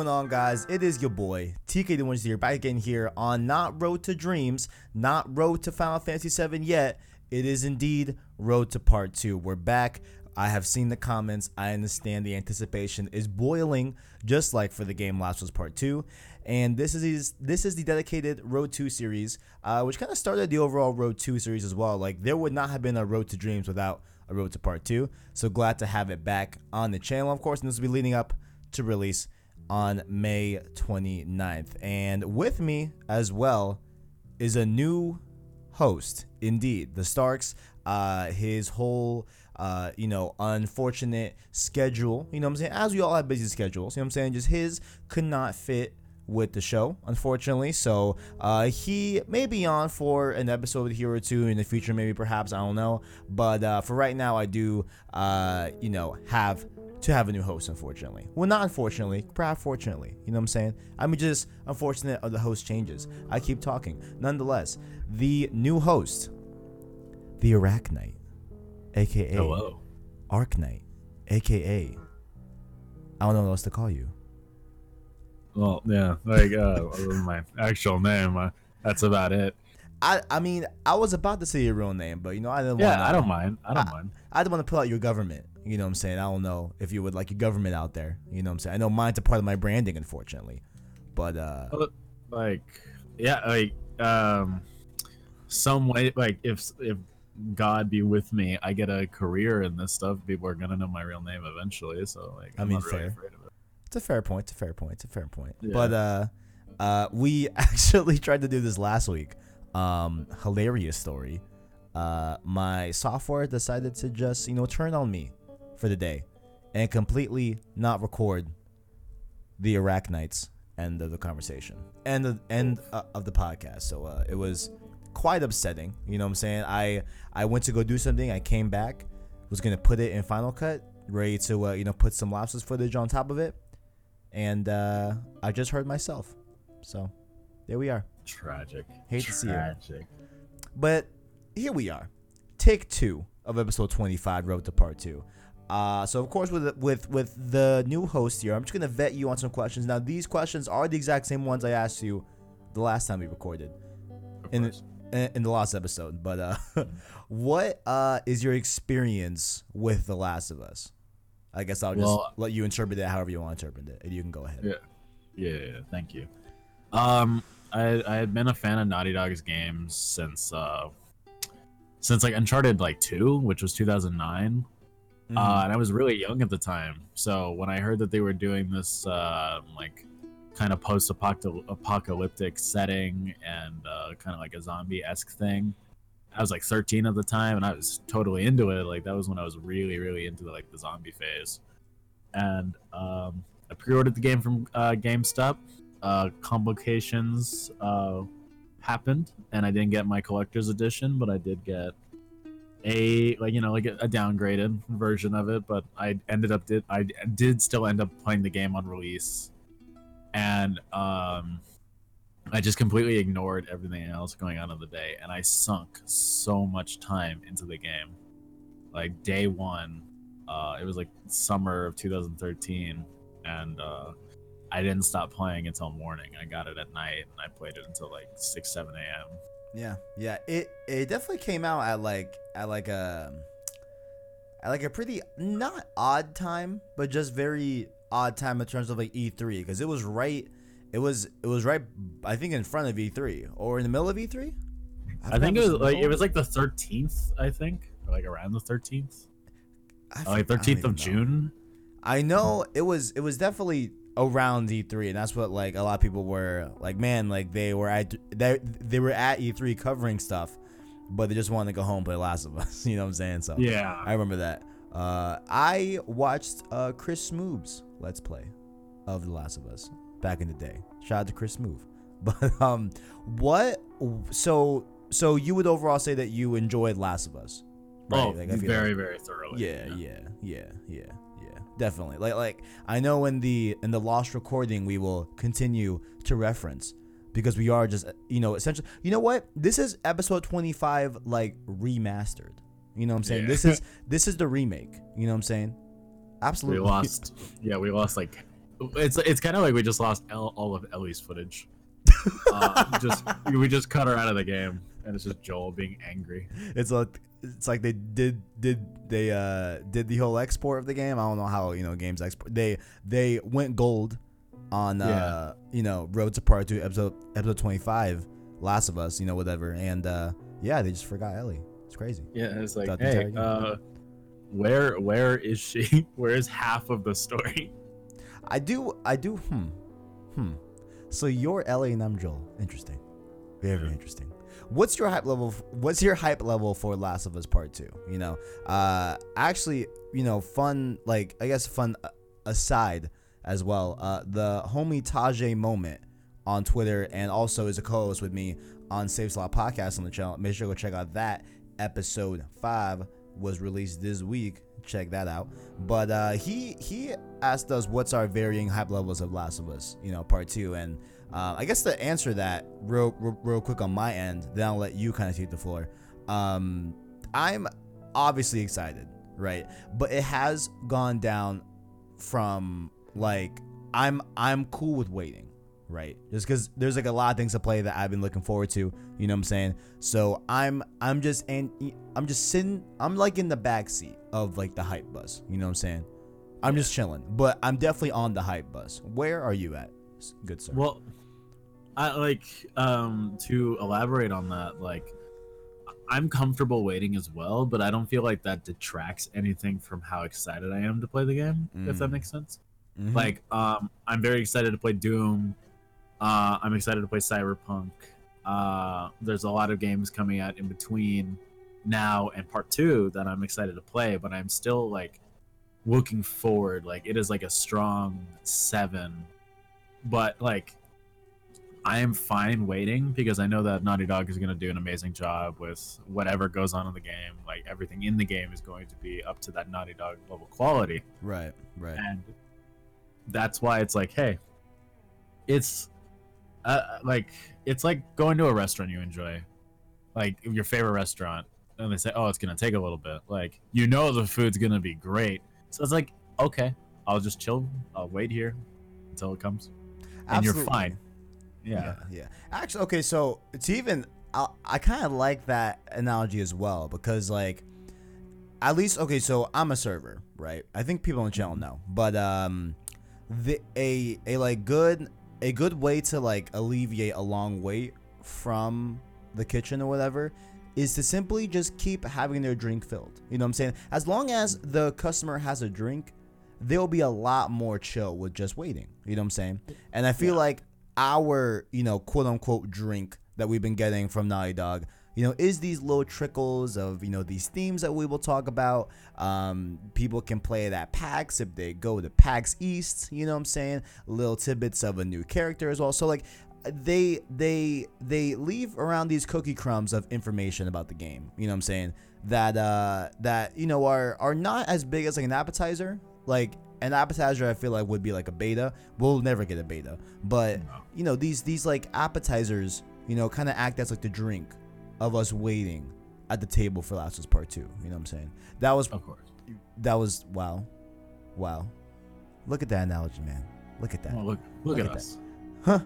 Going on, guys? It is your boy TK the Ones here, back again here on not Road to Dreams, not Road to Final Fantasy VII yet. It is indeed Road to Part Two. We're back. I have seen the comments. I understand the anticipation is boiling, just like for the game Last was Part Two. And this is this is the dedicated Road Two series, uh, which kind of started the overall Road Two series as well. Like there would not have been a Road to Dreams without a Road to Part Two. So glad to have it back on the channel, of course. And this will be leading up to release on May 29th. And with me as well is a new host, indeed, the Starks. Uh, his whole, uh, you know, unfortunate schedule, you know I'm saying? As we all have busy schedules, you know I'm saying? Just his could not fit with the show, unfortunately. So uh, he may be on for an episode here or two in the future, maybe perhaps, I don't know. But uh, for right now, I do, uh, you know, have to have a new host, unfortunately. Well, not unfortunately, perhaps fortunately. You know what I'm saying? I mean, just unfortunate of the host changes. I keep talking. Nonetheless, the new host, the Arachnite, aka Hello. Arknight, aka I don't know what else to call you. Well, yeah, like uh, my actual name. Uh, that's about it. I I mean, I was about to say your real name, but you know, I didn't. Yeah, wanna, I don't mind. I don't mind. I didn't want to pull out your government. You know what I'm saying? I don't know if you would like your government out there. You know what I'm saying? I know mine's a part of my branding, unfortunately. But uh Uh, Like, yeah, like um, some way, like if if God be with me, I get a career in this stuff. People are gonna know my real name eventually. So like, I I'm mean, not really afraid of it. it's a fair point. It's a fair point. It's a fair point. Yeah. But uh uh we actually tried to do this last week. Um hilarious story. Uh my software decided to just, you know, turn on me for the day and completely not record the Arachnites end of the conversation and the end of the podcast. So uh, it was quite upsetting. You know what I'm saying? I I went to go do something. I came back, was gonna put it in Final Cut, ready to uh, you know put some lapses footage on top of it, and uh, I just heard myself. So there we are. Tragic. Hate to see it. Tragic. But here we are, take two of episode 25, Road to Part Two. Uh, so of course with with with the new host here, I'm just gonna vet you on some questions. Now these questions are the exact same ones I asked you the last time we recorded Of in course. in, in the last episode. But uh, what uh is your experience with The Last of Us? I guess I'll just Well- let you interpret it however you want to interpret it, and you can go ahead. Yeah. Yeah, yeah, thank you. Um, I I had been a fan of Naughty Dog's games since uh since like Uncharted like two, which was 2009. Mhm. Uh, and I was really young at the time. So when I heard that they were doing this uh, like kind of post-apocalyptic setting and uh, kind of like a zombie-esque thing, I was like 13 at the time, and I was totally into it. Like that was when I was really, really into the, like the zombie phase. And um, I pre-ordered the game from uh, GameStop. Uh, complications uh, happened, and I didn't get my collector's edition, but I did get a like you know like a, a downgraded version of it. But I ended up did I did still end up playing the game on release, and um, I just completely ignored everything else going on in the day, and I sunk so much time into the game. Like day one, uh, it was like summer of 2013, and uh, I didn't stop playing until morning. I got it at night, and I played it until like six, seven a.m. Yeah, yeah. It it definitely came out at like at like a at like a pretty not odd time, but just very odd time in terms of like E3 because it was right. It was it was right. I think in front of E3 or in the middle of E3. I think it was like it was like the 13th. I think, or like around the 13th, I Oh, like for- I don't 13th of know. June. I know it was it was definitely around E3, and that's what like a lot of people were like, man, like they were at they they were at E3 covering stuff, but they just wanted to go home and play Last of Us. You know what I'm saying? So Yeah, I remember that. Uh, I watched uh, Chris Smoove's Let's Play of The Last of Us back in the day. Shout out to Chris Smoove. But um, what? So so you would overall say that you enjoyed Last of Us, oh, Like, very, like- very thoroughly. yeah, yeah, yeah, yeah, yeah, definitely. Like, like I know in the in the lost recording we will continue to reference because we are just you know essentially. You know what? This is episode twenty five, like remastered. You know what I'm saying? Yeah. This is this is the remake. You know what I'm saying? absolutely We lost. Yeah, we lost like It's it's kind of like we just lost El, all of Ellie's footage. uh, just we just cut her out of the game, and it's just Joel being angry. It's like it's like they did did they uh did the whole export of the game. I don't know how you know games export. They they went gold on uh you know Road to Part Two episode episode twenty five, Last of Us, you know whatever, and uh yeah they just forgot Ellie. It's crazy. Yeah, it's like, the hey, uh, where where is she? Where is half of the story? I do I do hmm hmm. So you're Ellie and I'm Joel. Interesting. Very Yeah. interesting. What's your hype level? What's your hype level for Last of Us Part Two? You know, uh, actually, you know, fun. Like I guess fun uh, aside as well. Uh, the homie Tajay moment on Twitter and also is a co-host with me on Save Slot Podcast on the channel. Make sure to go check out that episode five was released this week. Check that out. But uh, he he asked us what's our varying hype levels of Last of Us, you know, part two, and uh, I guess to answer that real, real real quick on my end, then I'll let you kind of take the floor. Um, I'm obviously excited, right? But it has gone down from like I'm I'm cool with waiting, right? Just because there's like a lot of things to play that I've been looking forward to. You know what I'm saying? So I'm I'm just and I'm just sitting. I'm like in the back seat of like the hype bus. You know what I'm saying? I'm just chilling, but I'm definitely on the hype bus. Where are you at, good sir? Well, I like um to elaborate on that. Like, I'm comfortable waiting as well, but I don't feel like that detracts anything from how excited I am to play the game. If that Mm. makes sense. Mhm. Like, um, I'm very excited to play Doom. Uh, I'm excited to play Cyberpunk. Uh, there's a lot of games coming out in between now and part two that I'm excited to play, but I'm still like looking forward. Like, it is like a strong seven, but like, I am fine waiting because I know that Naughty Dog is going to do an amazing job with whatever goes on in the game. Like, everything in the game is going to be up to that Naughty Dog level quality. Right, right. and that's why it's like hey it's uh, like it's like going to a restaurant you enjoy. Like your favorite restaurant and they say oh it's gonna take a little bit. Like you know the food's gonna be great. So it's like okay i'll just chill. I'll wait here until it comes. And you're fine yeah, yeah. Actually, okay, so to even, I, I kind of like that analogy as well because, like, at least, okay, so I'm a server, right? I think people on the channel know, but um, the a a like good a good way to like alleviate a long wait from the kitchen or whatever is to simply just keep having their drink filled. You know what I'm saying? As long as the customer has a drink, they'll be a lot more chill with just waiting. You know what I'm saying? And I feel Yeah. like our, you know, quote unquote drink that we've been getting from Naughty Dog, you know, is these little trickles of, you know, these themes that we will talk about. Um, people can play it at PAX if they go to PAX East, you know what I'm saying? Little tidbits of a new character as well. So like they they they leave around these cookie crumbs of information about the game, you know what I'm saying? That uh that, you know, are are not as big as like an appetizer. Like an appetizer I feel like would be like a beta. We'll never get a beta. But you know, these these like appetizers, you know, kind of act as like the drink of us waiting at the table for Last of Us Part 2. You know what I'm saying? That was of course that was wow. Wow. Look at that analogy, man. Look at that. well, look look, Look at, at us Huh?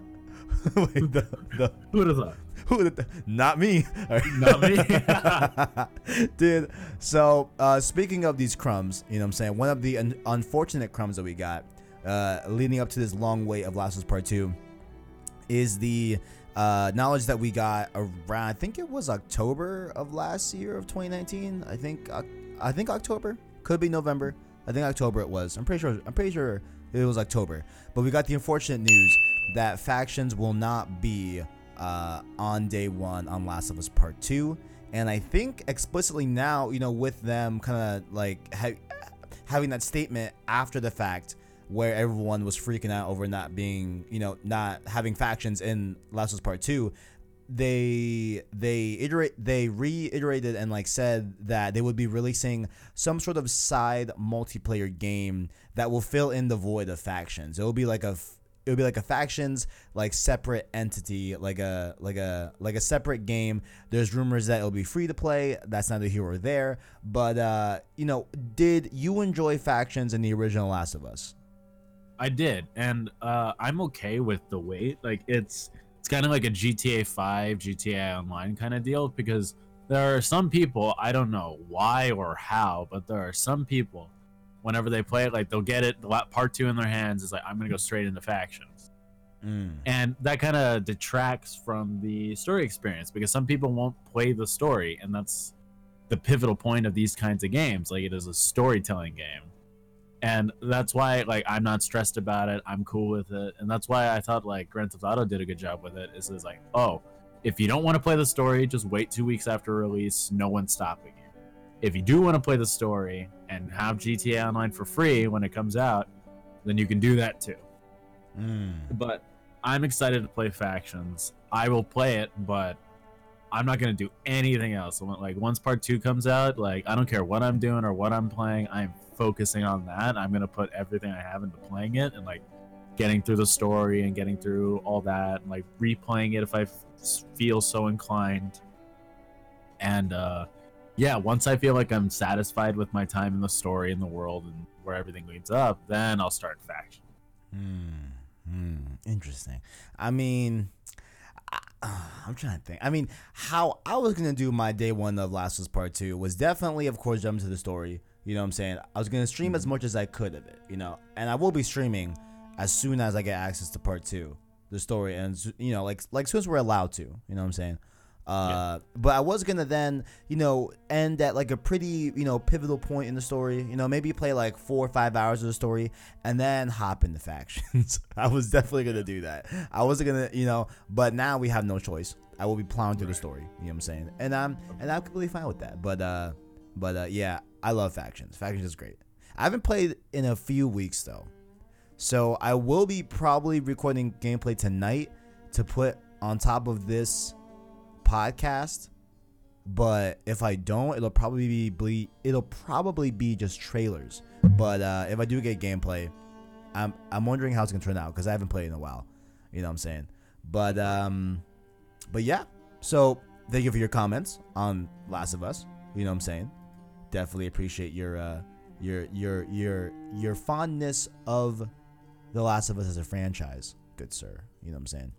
Wait, the, the, who would have thought who would have- not me. Not me. Dude, so uh, speaking of these crumbs, you know what I'm saying? One of the un- unfortunate crumbs that we got uh, leading up to this long wait of Last of Us Part 2 is the uh, knowledge that we got around, I think it was October of last year of 2019. I think, I think October. Could be November. I think October it was. I'm pretty sure. I'm pretty sure it was October. But we got the unfortunate news that factions will not be uh, on day one on Last of Us Part Two, and I think explicitly now, you know, with them kind of like ha- having that statement after the fact, where everyone was freaking out over not being, you know, not having factions in Last of Us Part Two. They they iterate they reiterated and like said that they would be releasing some sort of side multiplayer game that will fill in the void of factions. It will be like a it would be like a factions like separate entity like a like a like a separate game. There's rumors that it'll be free to play. That's neither here or there. But uh you know did you enjoy factions in the original last of us? I did, and uh, I'm okay with the wait. Like it's it's kind of like a GTA 5, GTA Online kind of deal because there are some people I don't know why or how, but there are some people whenever they play it, like they'll get it the part two in their hands. is like I'm gonna go straight into factions, Mm. and that kind of detracts from the story experience because some people won't play the story, and that's the pivotal point of these kinds of games. Like it is a storytelling game and that's why like I'm not stressed about it. I'm cool with it, and that's why I thought like Grand Theft Auto did a good job with it. Is is like, oh, if you don't want to play the story, just wait two weeks after release. No one's stopping you. If you do want to play the story and have GTA Online for free when it comes out, then you can do that too. Mm. But I'm excited to play factions. I will play it, but I'm not gonna do anything else. Like once part two comes out, like I don't care what I'm doing or what I'm playing. I'm focusing on that. I'm gonna put everything I have into playing it and like getting through the story and getting through all that and like replaying it if I f- feel so inclined. And uh yeah, once I feel like I'm satisfied with my time in the story and the world and where everything leads up, then I'll start faction. Hmm. Hmm. Interesting. I mean, I, I'm trying to think. I mean, how I was gonna do my day one of Last of Us Part Two was definitely, of course, jump to the story. You know what I'm saying? I was gonna stream as much as I could of it. You know, and I will be streaming as soon as I get access to Part Two, the story, and you know, like like as soon as we're allowed to. You know what I'm saying? Uh, but I was gonna then, you know, end at like a pretty, you know, pivotal point in the story. You know, maybe play like four or five hours of the story and then hop into factions. I was definitely gonna do that. I wasn't gonna, you know, but now we have no choice. I will be plowing through the story. You know what I'm saying? And I'm and I'm completely fine with that. But uh, but uh, yeah, I love factions. Factions is great. I haven't played in a few weeks though, so I will be probably recording gameplay tonight to put on top of this podcast but if I don't, it'll probably be ble- it'll probably be just trailers. But uh, if I do get gameplay, I'm I'm wondering how it's gonna turn out because I haven't played in a while. You know what I'm saying? But um, but yeah. So thank you for your comments on Last of Us. You know what I'm saying? Definitely appreciate your uh your your your your fondness of The Last of Us as a franchise, good sir. You know what I'm saying?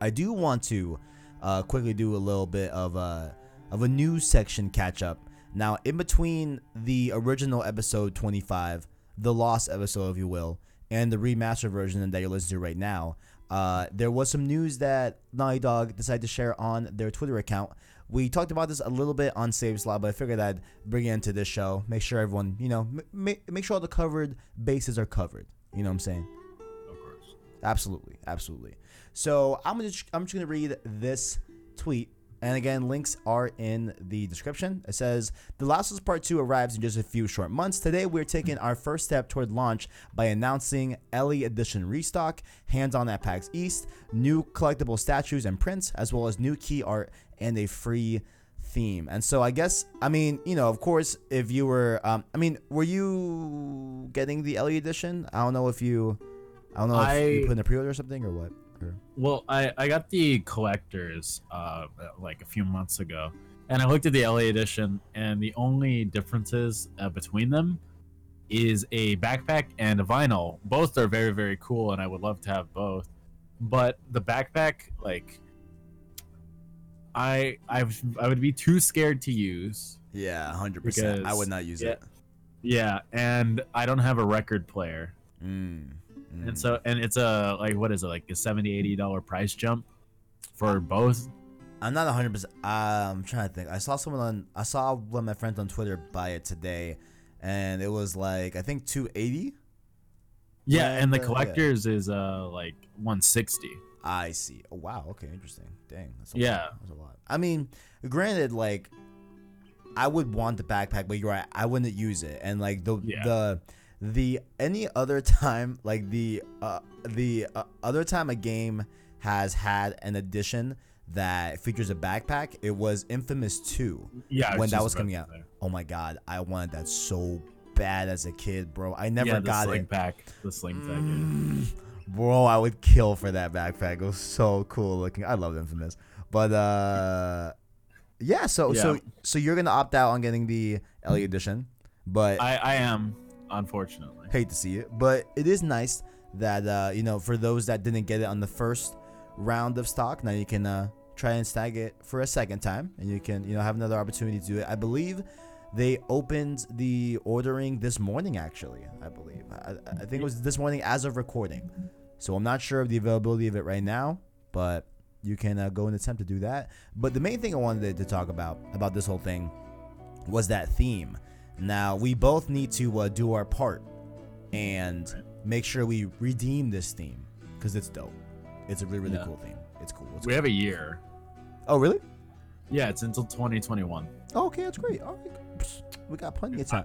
I do want to uh, quickly do a little bit of a of a news section catch up. Now, in between the original episode 25, the lost episode, if you will, and the remastered version that you're listening to right now, uh, there was some news that Naughty Dog decided to share on their Twitter account. We talked about this a little bit on Save Slot, but I figured I'd bring it into this show. Make sure everyone, you know, m- make make sure all the covered bases are covered. You know what I'm saying? Of course. Absolutely, absolutely. So I'm just I'm just gonna read this tweet, and again, links are in the description. It says The Last of Us Part Two arrives in just a few short months. Today, we're taking our first step toward launch by announcing Ellie Edition restock, hands-on at PAX East, new collectible statues and prints, as well as new key art and a free theme. And so I guess I mean, you know, of course, if you were um I mean, were you getting the Ellie edition? I don't know if you I don't know if you put in a pre-order or something or what. Or, Well, I, I got the collectors uh, like a few months ago, and I looked at the Ellie edition, and the only differences uh, between them is a backpack and a vinyl. Both are very very cool, and I would love to have both. But the backpack, like, I I I would be too scared to use. yeah, hundred percent. I would not use yeah. it. Yeah, and I don't have a record player, Mm, mm. and so and it's a like what is it like a 70 80 dollar price jump for both I'm not hundred percent. I'm trying to think. I saw someone on. I saw one of my friends on Twitter buy it today, and it was like I think two eighty. Yeah, and the And, yeah. collectors is uh like 160. I see. Oh wow. Okay, interesting. Dang. That's a Yeah. Lot. That's a lot. I mean, granted, like, I would want the backpack, but you're right. I wouldn't use it. And like the Yeah. the the any other time, like the uh the uh, other time a game has had an addition that features a backpack, it was Infamous Two. Yeah, when that was coming out. say. Oh my god, I wanted that so bad as a kid, bro. I never yeah, the got sling it. pack, the sling pack. Mm, Bro, I would kill for that backpack. It was so cool looking. I love Infamous. But uh yeah, so so Yeah. so you're gonna opt out on getting the Ellie edition. But I I am. Unfortunately. hate to see it, but it is nice that uh, you know for those that didn't get it on the first round of stock, now you can uh, try and snag it for a second time, and you can you know have another opportunity to do it. I believe they opened the ordering this morning. Actually, I believe I, I think it was this morning as of recording. So I'm not sure of the availability of it right now, but you can uh, go and attempt to do that. But the main thing I wanted to, to talk about about this whole thing was that theme. Now we both need to uh, do our part and make sure we redeem this theme because it's dope. It's a really really Yeah. cool theme. It's cool. It's We cool. have a year. oh really? Yeah, it's until 2021. Oh, okay, that's great. All right. We got plenty of time.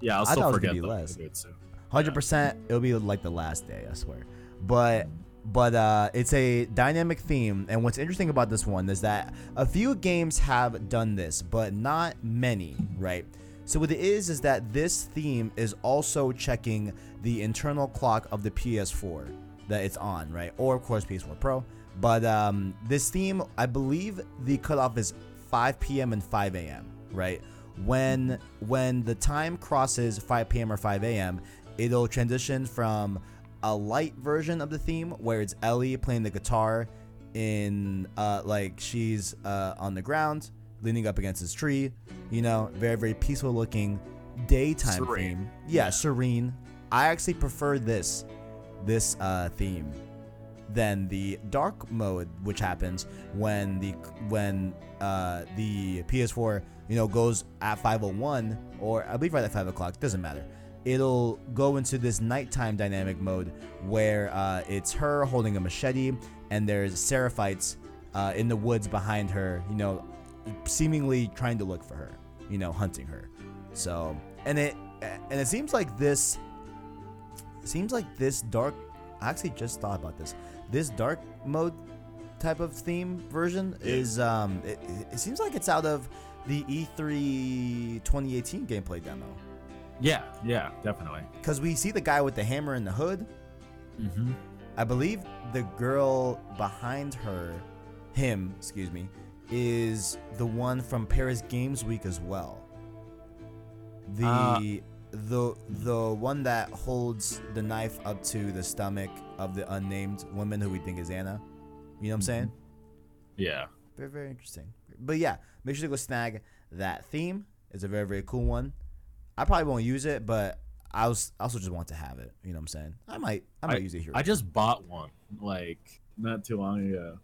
Yeah, I'll I still thought it was forget gonna be less. I'll do it soon. Hundred percent. It'll be like the last day, I swear. But but uh, it's a dynamic theme, and what's interesting about this one is that a few games have done this, but not many, right? So what it is is that this theme is also checking the internal clock of the PS4 that it's on, right? Or of course PS4 Pro. But um, this theme, I believe the cutoff is 5 p.m. and 5 a.m. Right? When when the time crosses 5 p.m. or 5 a.m., it'll transition from a light version of the theme where it's Ellie playing the guitar in uh, like she's uh, on the ground leaning up against this tree, you know, very very peaceful looking daytime Serene. theme. Yeah, Yeah. serene. I actually prefer this this uh, theme than the dark mode, which happens when the when uh, the PS4 you know goes at 5:01 or I believe right at 5 o'clock. Doesn't matter. It'll go into this nighttime dynamic mode where uh, it's her holding a machete and there's seraphites uh, in the woods behind her. You know, seemingly trying to look for her. You know, hunting her. So and it and it seems like this seems like this dark I actually just thought about this. This dark mode type of theme version is um it, it seems like it's out of the E E3 2018 gameplay demo Yeah, yeah, definitely. cuz we see the guy with the hammer in the hood. Mm-hmm. I believe the girl behind her him, excuse me, is the one from Paris Games Week as well. The Uh, the the one that holds the knife up to the stomach of the unnamed woman who we think is Anna. You know what I'm saying? Yeah. Very very interesting. But yeah, make sure to go snag that theme. It's a very very cool one. I probably won't use it, but I was also just want to have it. You know what I'm saying? I might I might use it here. I just bought one like not too long ago.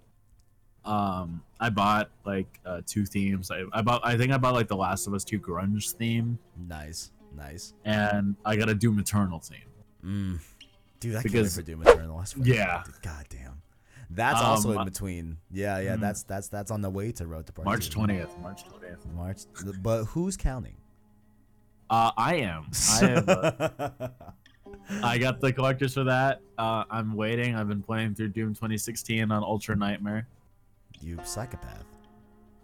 Um, I bought like uh, two themes. I, I bought. I think I bought like the Last of Us Two grunge theme, nice, nice. and I got a Doom Eternal theme. Mm. Dude, I can't wait Because- for Doom Eternal. Yeah. God, damn. That's Um, also in between. Yeah, yeah. Mhm. That's that's that's on the way to Road to Part March two. twentieth. March twentieth. March. But who's counting? Uh, I am. I have. Uh, I got the collectors for that. Uh, I'm waiting. I've been playing through Doom 2016 on Ultra Nightmare. You psychopath.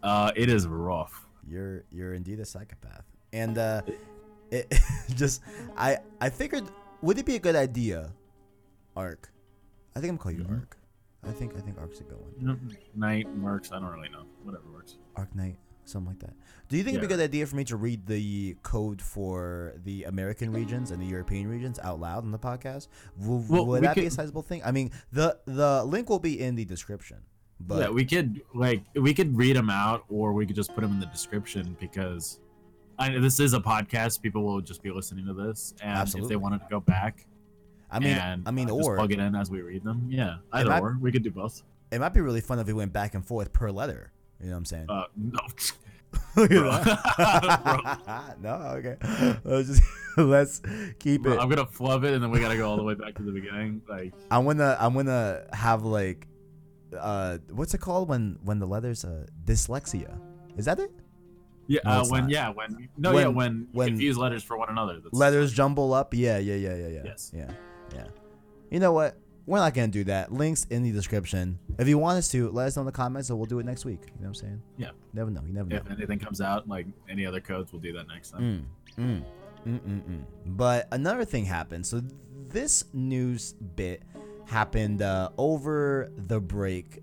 Uh, it is rough. You're you're indeed a psychopath. And uh, it just I I figured would it be a good idea, Ark? I think I'm gonna call you Mhm. Ark. I think I think Ark's a good one. Night works. I don't really know. Whatever works. Arc Knight, something like that. Do you think it'd be a good idea for me to read the code for the American regions and the European regions out loud on the podcast? W- Well, would that be a sizable thing? I mean, the the link will be in the description. But yeah, we could like we could read them out, or we could just put them in the description because I know this is a podcast. People will just be listening to this, and if they wanted to go back, I mean, and, I mean, uh, just or plug it in as we read them. Yeah, either I- or. We could do both. it might be really fun if we went back and forth per letter. You know what I'm saying? Uh, no, Look at bro. that. no, okay. Let's just let's keep Bro, it. I'm gonna flub it, and then we gotta go all the way back to the beginning. Like, I'm gonna I'm gonna have like uh what's it called when when the letters uh dyslexia is that it yeah, No, uh, when not. yeah, when no, When- yeah, when, when- confuse letters for one another. That's, letters jumble up yeah yeah yeah yeah yeah Yes. yeah yeah you know what we're not gonna do that links in the description if you want us to let us know in the comments and we'll do it next week you know what i'm saying Yeah. never know you never know If anything comes out, like any other codes, we'll do that next time. Mm, mm, mm, mm, mm. But another thing happened. So this news bit happened uh, over the break,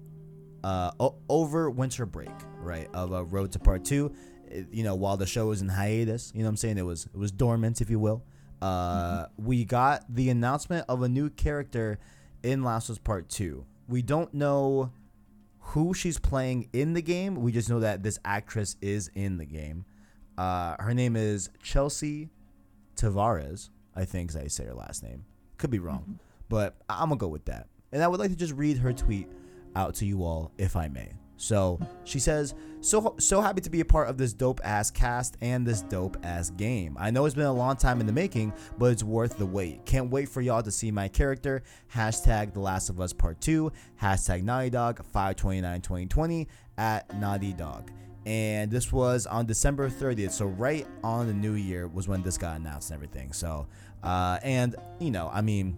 uh, o- over winter break, right? Of uh, Road to Part Two. It- you know, while the show was in hiatus, you know what I'm saying? It was it was dormant, if you will. uh, we got the announcement of a new character in Last of Us Part Two. We don't know who she's playing in the game. We just know that this actress is in the game. Uh, her name is Chelsea Tavares, I think is how say her last name. Could be wrong, but I'm gonna go with that. And I would like to just read her tweet out to you all, if I may. So she says, "So so happy to be a part of this dope ass cast and this dope ass game. I know it's been a long time in the making, but it's worth the wait. Can't wait for y'all to see my character. Hashtag The Last of Us Part Two. Hashtag Naughty Dog 529 2020 at Naughty Dog." And this was on December 30th, so right on the new year was when this got announced and everything. So, uh, and you know, I mean,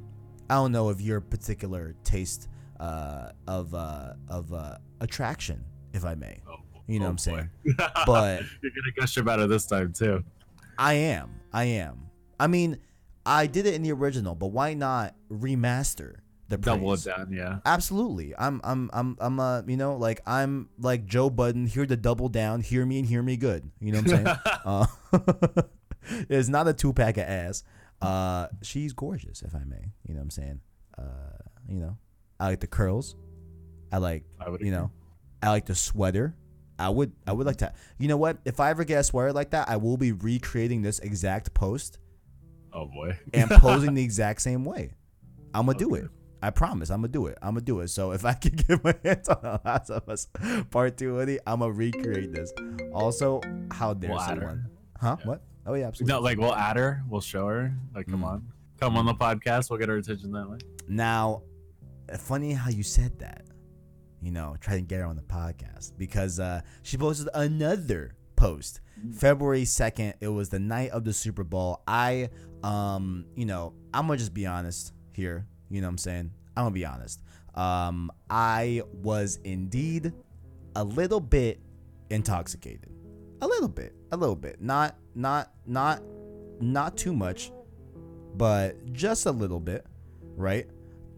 I don't know of your particular taste uh, of uh, of uh, attraction, if I may. Oh, You know oh what I'm saying? But you're gonna gush about it this time too. I am, I am. I mean, I did it in the original, but why not remaster the Double it down, yeah. Absolutely. I'm I'm I'm I'm uh you know like I'm like Joe Budden here to double down, hear me and hear me good. You know what I'm saying? uh, it's not a two pack of ass. Uh, she's gorgeous, if I may. You know what I'm saying? Uh, you know, I like the curls. I like I you know, I like the sweater. I would I would like to. You know what? If I ever get a sweater like that, I will be recreating this exact post Oh boy. and posing the exact same way. I'm gonna do it. I promise. I'm gonna do it. I'm gonna do it. So if I can get my hands on the Last of Us Part Two hoodie, I'm gonna recreate this. Also, how dare her. someone? Huh? What? Oh yeah, absolutely. No, like we'll add her, we'll show her. Like, come Mm. on, come on the podcast. We'll get her attention that way. Now, uh, funny how you said that. You know, try to get her on the podcast because uh, she posted another post. February 2nd, it was the night of the Super Bowl. I, um, you know, I'm going to just be honest here. You know what I'm saying? I'm going to be honest. Um, I was indeed a little bit intoxicated. A little bit. A little bit. Not, not, not, not too much, but just a little bit right?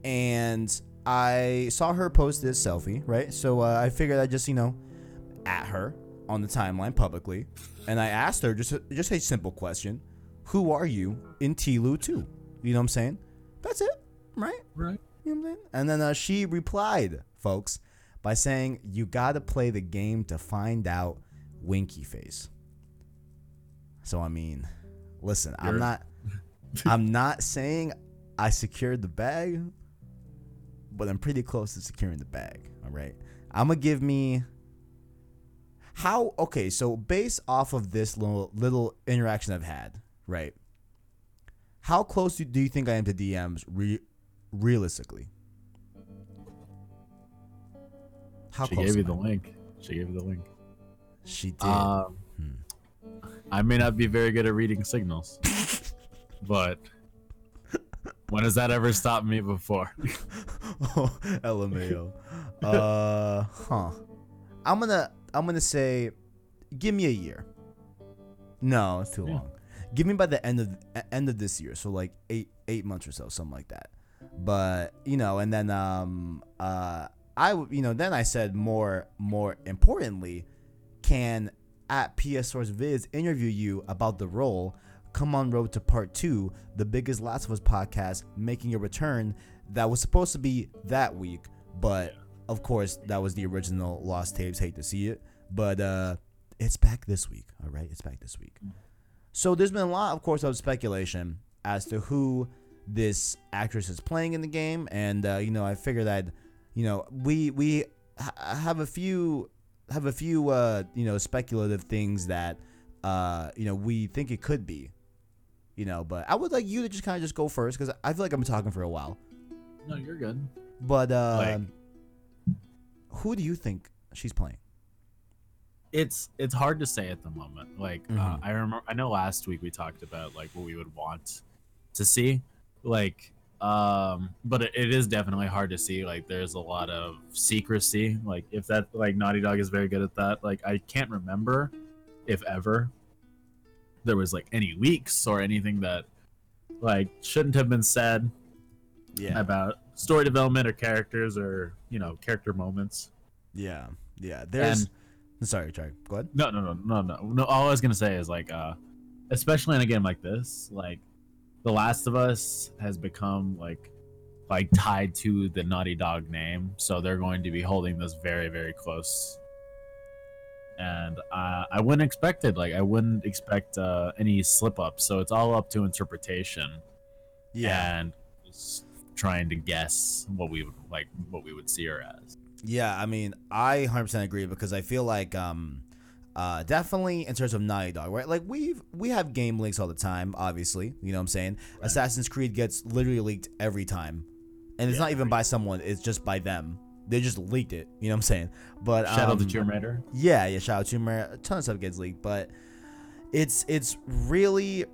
And I saw her post this selfie, right? So uh, I figured I'd just, you know, at her on the timeline publicly, and I asked her just a, just a simple question: Who are you in TLOU 2? You know what I'm saying? That's it, right? Right. You know what I'm saying? And then uh, she replied, folks, by saying, "You gotta play the game to find out Winky Face." So I mean, listen, I'm not, I'm not saying I secured the bag, but I'm pretty close to securing the bag. All right, I'm gonna give me. How okay? So based off of this little little interaction I've had, right? How close do, do you think I am to DMs re- realistically? How she close gave you the link. She gave you the link. She did. Um. I may not be very good at reading signals, but when has that ever stopped me before? oh, LMAO. uh, huh. I'm gonna I'm gonna say, give me a year. No, it's too Yeah. long. Give me by the end of end of this year, so like eight eight months or so, something like that. But you know, and then um uh I you know then I said more more importantly, can at PS Source Vids interview you about the role. Come on Road to Part 2, the biggest Last of Us podcast, making a return that was supposed to be that week, but of course, that was the original Lost Tapes. Hate to see it, but uh, it's back this week. All right, it's back this week. So there's been a lot, of course, of speculation as to who this actress is playing in the game, and uh, you know, I figured that, you know, we we ha- have a few have a few uh, you know speculative things that uh, you know we think it could be, you know, but I would like you to just kind of just go first because I feel like I've been talking for a while. no, you're good. But uh, Like- who do you think she's playing? It's it's hard to say at the moment. Like uh, Mhm. I remember, I know last week we talked about like what we would want to see, like um but it, it is definitely hard to see like there's a lot of secrecy like if that like naughty dog is very good at that like i can't remember if ever there was like any leaks or anything that like shouldn't have been said Yeah, about story development or characters or you know character moments yeah, yeah. There's. And- sorry, sorry. Go ahead. no no no no no no all i was gonna say is like uh especially in a game like this like The Last of Us has become like like tied to the Naughty Dog name, so they're going to be holding this very very close. And uh, I wouldn't expect it. Like I wouldn't expect uh, any slip ups. So it's all up to interpretation Yeah. and just trying to guess what we would like what we would see her as. Yeah, I mean, I 100% agree because I feel like um uh definitely in terms of Naughty Dog, right? Like we've we have game leaks all the time, obviously, you know what I'm saying? Assassin's Creed gets literally leaked every time. And it's Yeah, not even by someone, it's just by them. They just leaked it, you know what I'm saying? But Shadow of the um, Tomb Raider. Yeah, yeah, shout out to Mar- a ton of stuff gets leaked, but it's it's really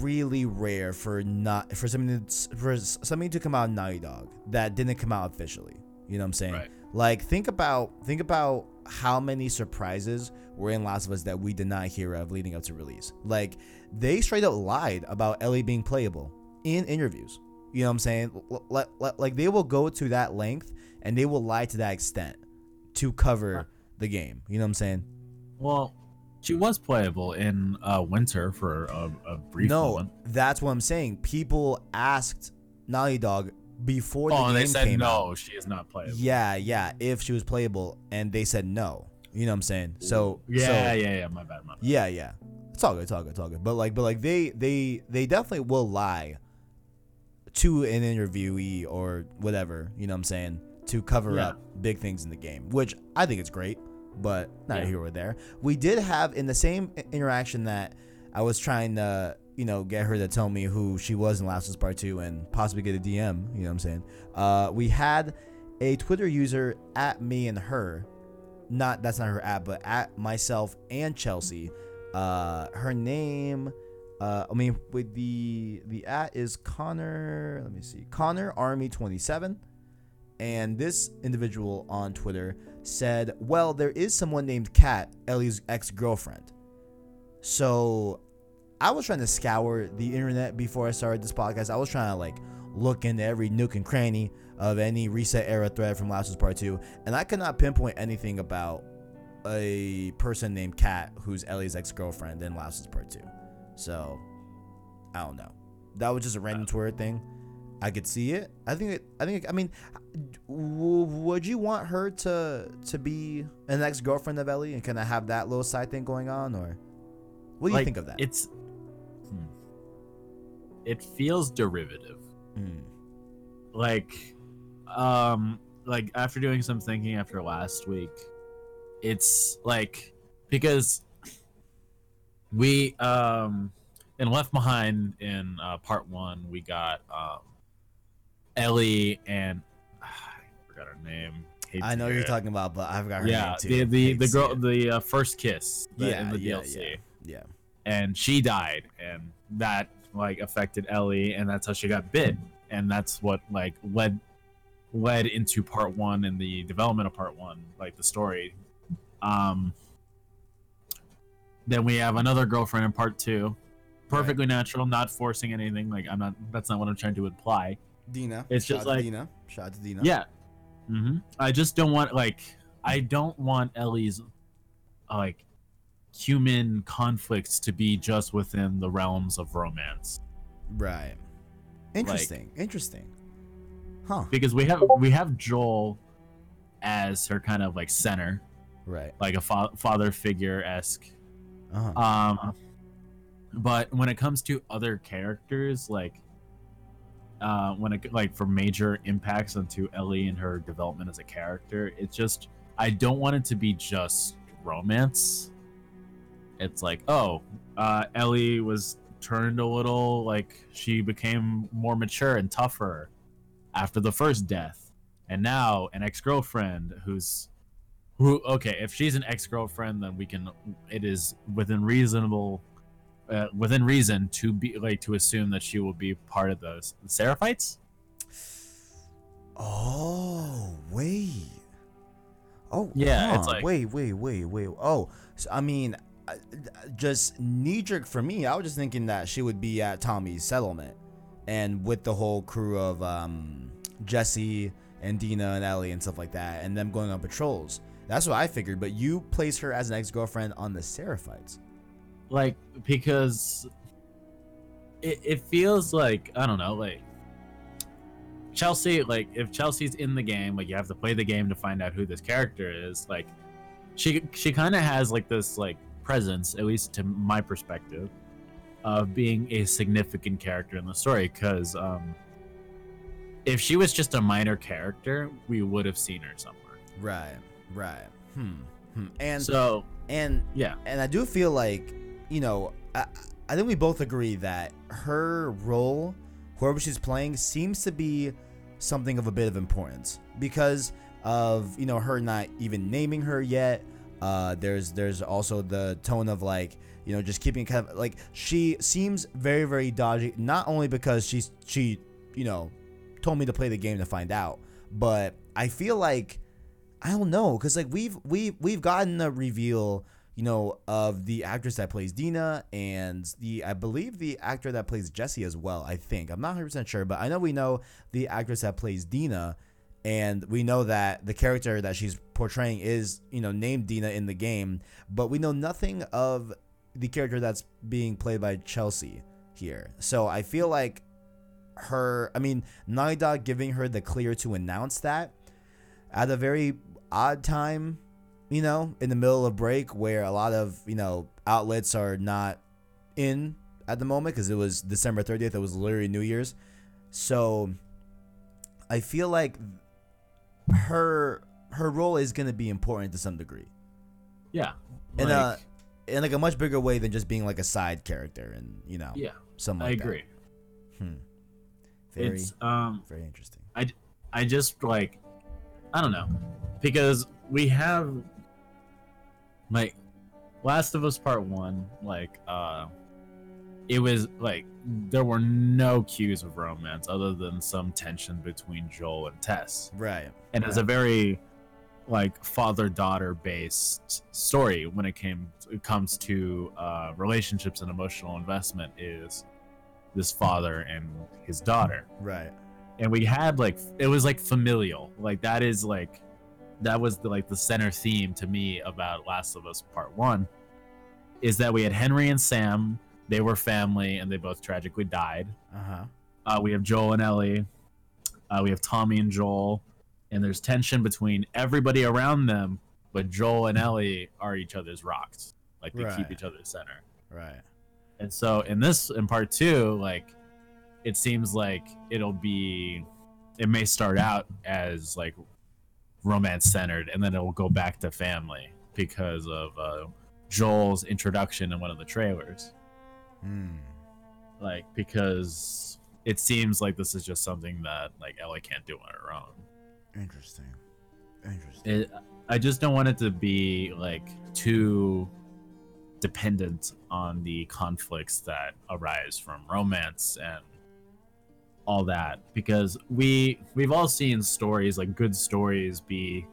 really rare for not for something that's, for something to come out of Naughty Dog that didn't come out officially. You know what I'm saying? Right. Like think about think about how many surprises were in Last of Us that we did not hear of leading up to release. Like they straight up lied about Ellie being playable in interviews. You know what I'm saying? Like they will go to that length and they will lie to that extent to cover the game. You know what I'm saying? Well, she was playable in uh, Winter for a, a brief no, moment. that's what I'm saying. People asked Naughty Dog before the Oh, game they said came no, out. she is not playable. Yeah, yeah, if she was playable, and they said no. You know what I'm saying? So yeah, so, yeah, yeah. My bad, my bad. yeah, yeah. It's all good. It's all good. It's all good. But like, but like, they they they definitely will lie to an interviewee or whatever. You know what I'm saying? To cover Yeah. up big things in the game, which I think it's great, but not Yeah. here or there. We did have in the same interaction that I was trying to, you know, get her to tell me who she was in Last of Us Part Two and possibly get a DM. You know what I'm saying? Uh, we had a Twitter user at me and her not that's not her at, but at myself and Chelsea. Uh, her name, uh, I mean, with the the at is Connor. Let me see, Connor Army twenty seven, and this individual on Twitter said, "Well, there is someone named Kat, Ellie's ex girlfriend." So, I was trying to scour the internet before I started this podcast. I was trying to like look into every nook and cranny of any ResetEra thread from Last of Us Part 2, and I could not pinpoint anything about a person named Kat who's Ellie's ex girlfriend in Last of Us Part 2. So, I don't know. That was just a random uh, Twitter thing. I could see it. I think it. I think. I mean, w- would you want her to to be an ex girlfriend of Ellie and kind of have that little side thing going on, or what do you think of that? It's. Hmm. It feels derivative. Mm. Like, um, like after doing some thinking after last week, it's like because we um in Left Behind in uh, part one we got um Ellie and I forgot her name. Hate I know you're talking about, but I forgot her yeah name too. the the Hate the girl the uh, first kiss the- yeah, in the yeah, DLC yeah, yeah. And she died and that like affected Ellie and that's how she got bit and that's what like led led into part 1 and the development of part 1 like the story um then we have another girlfriend in part 2 perfectly natural not forcing anything like I'm not that's not what I'm trying to imply Dina. It's just like- Dina. Shout out to Dina. yeah mm-hmm. I just don't want like I don't want Ellie's like human conflicts to be just within the realms of romance Right. Interesting. Interesting. Huh. because we have we have Joel as her kind of like center, Right. like a fa- father figure esque. Uh-huh. Um, but when it comes to other characters, like uh, when it like for major impacts onto Ellie and her development as a character, it's just I don't want it to be just romance. It's like, oh, uh, Ellie was turned a little, like she became more mature and tougher after the first death, and now an ex-girlfriend who's who. Okay, if she's an ex-girlfriend, then we can. It is within reasonable, uh, within reason to be like to assume that she will be part of the Seraphites. Oh, wait. Oh, Yeah, it's like- wait, wait, wait, wait. Oh, so, I mean, just knee jerk for me. I was just thinking that she would be at Tommy's settlement, and with the whole crew of um, Jesse and Dina and Ellie and stuff like that, and them going on patrols. That's what I figured. But you place her as an ex girlfriend on the Seraphites. like because it, it feels like I don't know, like Chelsea, like if Chelsea's in the game, like you have to play the game to find out who this character is. Like she she kind of has like this like presence, at least to my perspective, of being a significant character in the story. Because um, if she was just a minor character, we would have seen her somewhere. Right, right. Hmm. hmm. And So and yeah, and I do feel like, you know, I, I think we both agree that her role, whoever she's playing, seems to be something of a bit of importance because of you know her not even naming her yet. Uh, there's there's also the tone of like you know just keeping kind of like she seems very very dodgy. Not only because she's she you know told me to play the game to find out, but I feel like I don't know because like we've we we've gotten a reveal you know of the actress that plays Dina and the I believe the actor that plays Jesse as well I think I'm not 100 percent sure but I know we know the actress that plays Dina and we know that the character that she's portraying is you know named Dina in the game but we know nothing of the character that's being played by Chelsea here so I feel like her I mean Dog giving her the clear to announce that at a very odd time, you know, in the middle of break where a lot of, you know, outlets are not in at the moment because it was December 30th. It was literally New Year's. So I feel like her her role is going to be important to some degree. yeah, In like, a in like a much bigger way than just being like a side character and, you know, yeah, something I like agree. that. Hmm. Very It's um very interesting. I I just like I don't know because we have like Last of Us Part 1 like uh it was like there were no cues of romance other than some tension between Joel and Tess. Right. And it's a very like father-daughter based story when it came it comes to uh relationships and emotional investment is this father and his daughter Right. and we had like it was like familial like that is like that was the like the center theme to me about last of us part one is that we had henry and sam they were family and they both tragically died Uh-huh. uh, we have joel and ellie uh, we have tommy and joel and there's tension between everybody around them but joel and ellie are each other's rocks like they Right. keep each other center Right. and so in this in part two, like it seems like it'll be it may start out as like romance centered and then it will go back to family because of uh, Joel's introduction in one of the trailers. Hmm. Like because it seems like this is just something that like Ellie can't do on her own. Interesting. Interesting. It, I just don't want it to be like too dependent on the conflicts that arise from romance and all that because we we've all seen stories like good stories be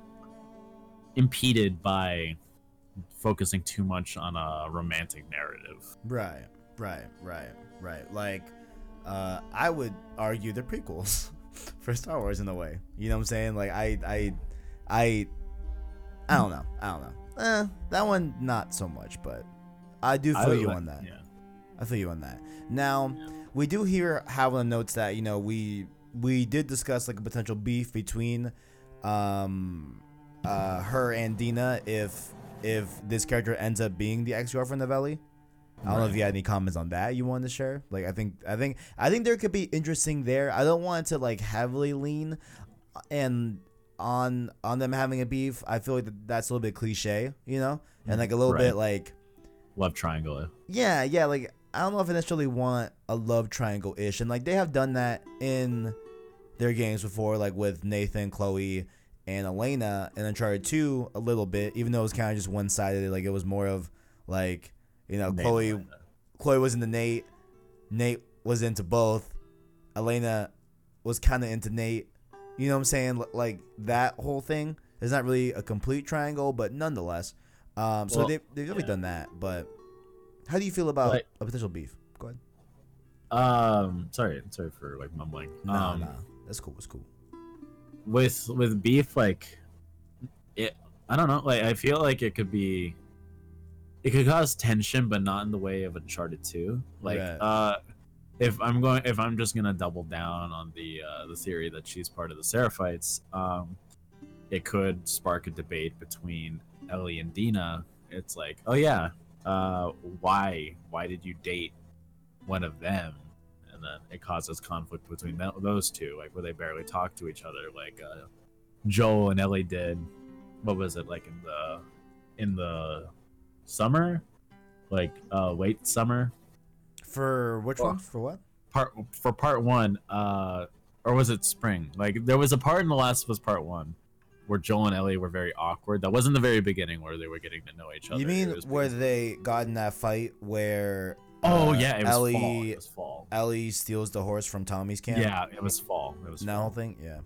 impeded by focusing too much on a romantic narrative. Right, right, right, right. Like, uh, I would argue they're prequels for Star Wars in a way. You know what I'm saying? Like, I, I, I, I don't know. I don't know. Eh, that one not so much, but I do feel would you like- on that. Yeah. I feel you on that. Now, we do hear the notes that you know we we did discuss like a potential beef between um uh her and Dina if if this character ends up being the ex girlfriend of Ellie. I don't know if you had any comments on that you wanted to share. Like I think I think I think there could be interesting there. I don't want to like heavily lean and on on them having a beef. I feel like that's a little bit cliche, you know, and like a little Right. bit like Love triangle. yeah, yeah, like I don't know if I necessarily want a love triangle ish, and like they have done that in their games before, like with Nathan, Chloe, and Elena, and Uncharted Two a little bit, even though it was kind of just one sided. Like it was more of like you know Nate Chloe, Elena. Chloe was into Nate, Nate was into both, Elena was kind of into Nate. You know what I'm saying? L- Like that whole thing is not really a complete triangle, but nonetheless. Um, so Well, they they've definitely yeah. done that, but how do you feel about Like- a potential beef? Go ahead. Um, sorry, sorry for like mumbling. No, um, no, that's cool. That's cool. with with beef like it i don't know like i feel like it could be it could cause tension but not in the way of uncharted 2 like Right. uh if I'm going, if I'm just gonna double down on the uh, the theory that she's part of the Seraphites, um, it could spark a debate between Ellie and Dina. It's like, oh yeah, uh, why why did you date one of them? And then it causes conflict between th- those two, like where they barely talk to each other, like uh, Joel and Ellie did. What was it like in the in the summer, like uh, late summer For which Oh. one? For what? part for part one, uh, or was it spring? Like there was a part in The Last of Us Part One where Joel and Ellie were very awkward. That wasn't the very beginning where they were getting to know each other. You mean where they got in that fight where? Oh uh, yeah, it was Ellie fall. It was fall. Ellie steals the horse from Tommy's camp. Yeah, it was fall. It was That fall. whole thing. Yeah.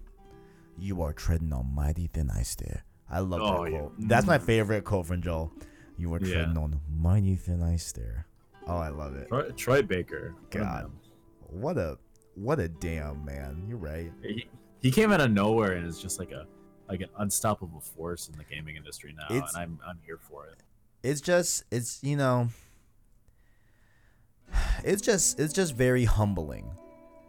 You are treading on mighty thin ice there. I love Oh, that yeah. quote. That's my favorite quote from Joel. You are Yeah. treading on mighty thin ice there. Oh, I love it. Troy, Troy Baker. God. What a what a damn man. You're right. He, he came out of nowhere and is just like a like an unstoppable force in the gaming industry now, It's- and I'm I'm here for it. it's just it's you know it's just it's just very humbling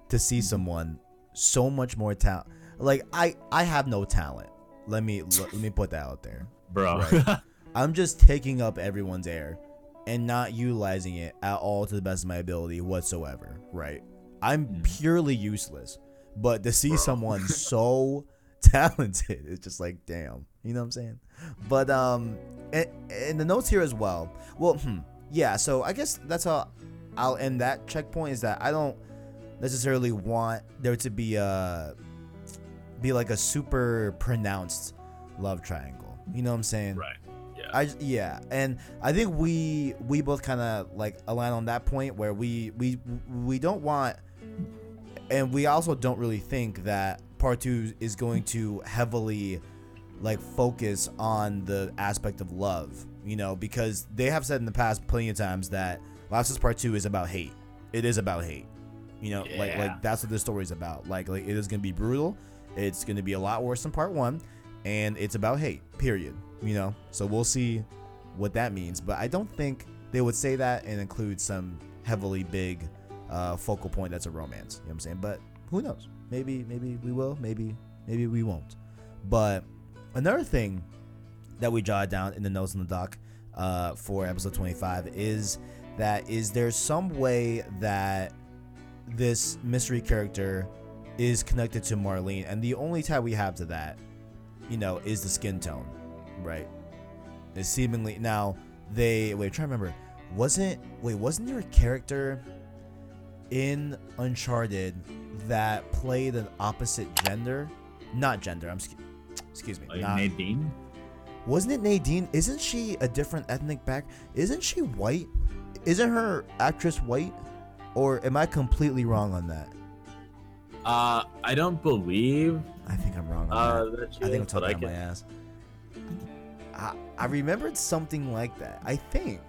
to see someone so much more talent like i i have no talent let me let, me put that out there Bro, Right. i'm just taking up everyone's air and not utilizing it at all to the best of my ability whatsoever right i'm Mm. purely useless but to see Bro. someone so talented it's just like damn you know what i'm saying but um and, and the notes here as well well hmm, yeah so i guess that's how i'll end that checkpoint is that i don't necessarily want there to be a be like a super pronounced love triangle you know what i'm saying right? Yeah. I yeah, and I think we we both kind of like align on that point where we we we don't want, and we also don't really think that part two is going to heavily like focus on the aspect of love, you know, because they have said in the past plenty of times that Last of Us Part Two is about hate. It is about hate, you know, like like that's what this story is about. Like like it is gonna be brutal. It's gonna be a lot worse than Part One, and it's about hate. Period you know? So we'll see what that means. But i don't think they would say that and include some heavily big uh, focal point that's a romance you know what i'm saying? But who knows? Maybe maybe we will maybe maybe we won't. But another thing that we jotted down in the notes in the doc uh, for episode 25 is that is there some way that this mystery character is connected to marlene? And the only tie we have to that you know is the skin tone right? Is seemingly now they wait try to remember. Wasn't wait wasn't there a character in uncharted that played an opposite gender? Not gender i'm excuse me Like not- Nadine. wasn't it nadine? Isn't she a different ethnic back isn't she white? Isn't her actress white? Or am i completely wrong on that? Uh, I don't believe i think i'm wrong on uh that. that she I think I'm talking out my ass. I, I remembered something like that. I think,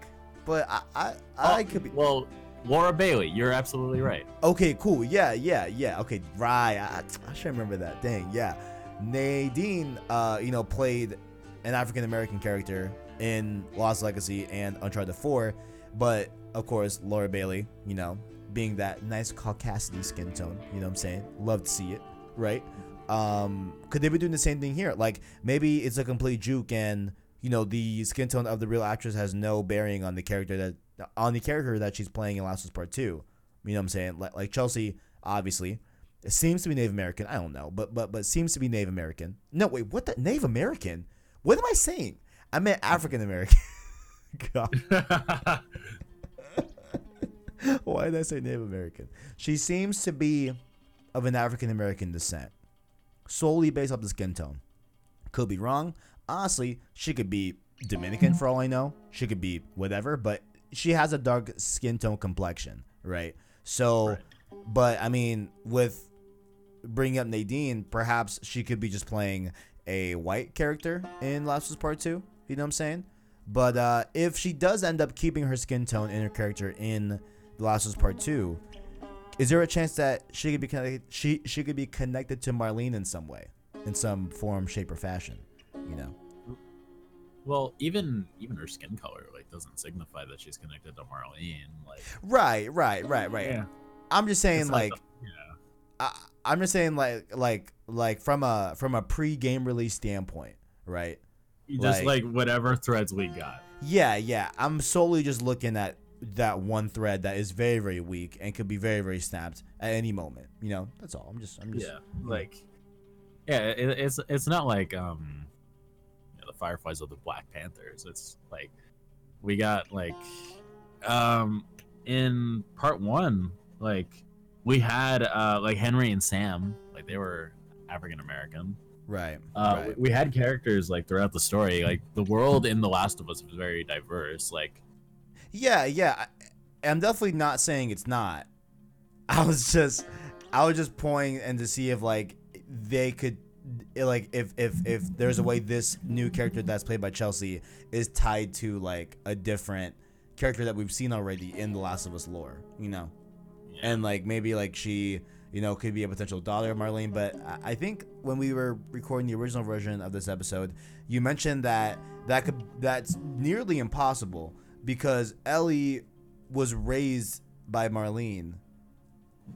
but I I, I Oh, could be. Well, Laura Bailey, you're absolutely right. Okay, cool. Yeah, yeah, yeah. Okay, right. I, I should remember that. Dang, yeah. Nadine, uh, you know, played an African American character in Lost Legacy and Uncharted 4, but of course, Laura Bailey, you know, being that nice caucasity skin tone, you know what I'm saying? Love to see it, right? Um, could they be doing the same thing here? Like maybe it's a complete juke and you know the skin tone of the real actress has no bearing on the character that on the character that she's playing in Last of Us Part Two. You know what I'm saying? Like, like Chelsea, obviously, it seems to be Native American. I don't know, but but but seems to be Native American. No, wait, what the Native American? What am I saying? I meant African American. God, why did I say Native American? She seems to be of an African American descent, solely based off the skin tone. Could be wrong. Honestly, she could be Dominican for all I know. She could be whatever, but she has a dark skin tone complexion, right? So, Right. but I mean, with bringing up Nadine, perhaps she could be just playing a white character in Last of Us Part Two. You know what I'm saying? But uh, if she does end up keeping her skin tone in her character in The Last of Us Part Two, is there a chance that she could be connected? She she could be connected to Marlene in some way, in some form, shape, or fashion. You know? well, even even her skin color like doesn't signify that she's connected to Marlene. Like, Right, right, right, right. yeah, I'm just saying like the- yeah, I, I'm just saying like like like from a from a pre-game release standpoint, right? just like- like whatever threads we got. Yeah, yeah. I'm solely just looking at that one thread that is very very weak and could be very very snapped at any moment. You know, that's all. I'm just I'm just yeah like yeah it, it's it's not like um you know, the fireflies of the black panthers it's like we got like um in part one like we had uh like henry and sam like they were african american right. uh right. we had characters like throughout the story like the world in the last of us was very diverse like Yeah, yeah. I- I'm definitely not saying it's not. I was just I was just pointing and to see if like they could like if if if there's a way this new character that's played by Chelsea is tied to like a different character that we've seen already in the Last of Us lore, you know. yeah. and like maybe like she you know could be a potential daughter of marlene but I- i think when we were recording the original version of this episode you mentioned that that could that's nearly impossible because ellie was raised by marlene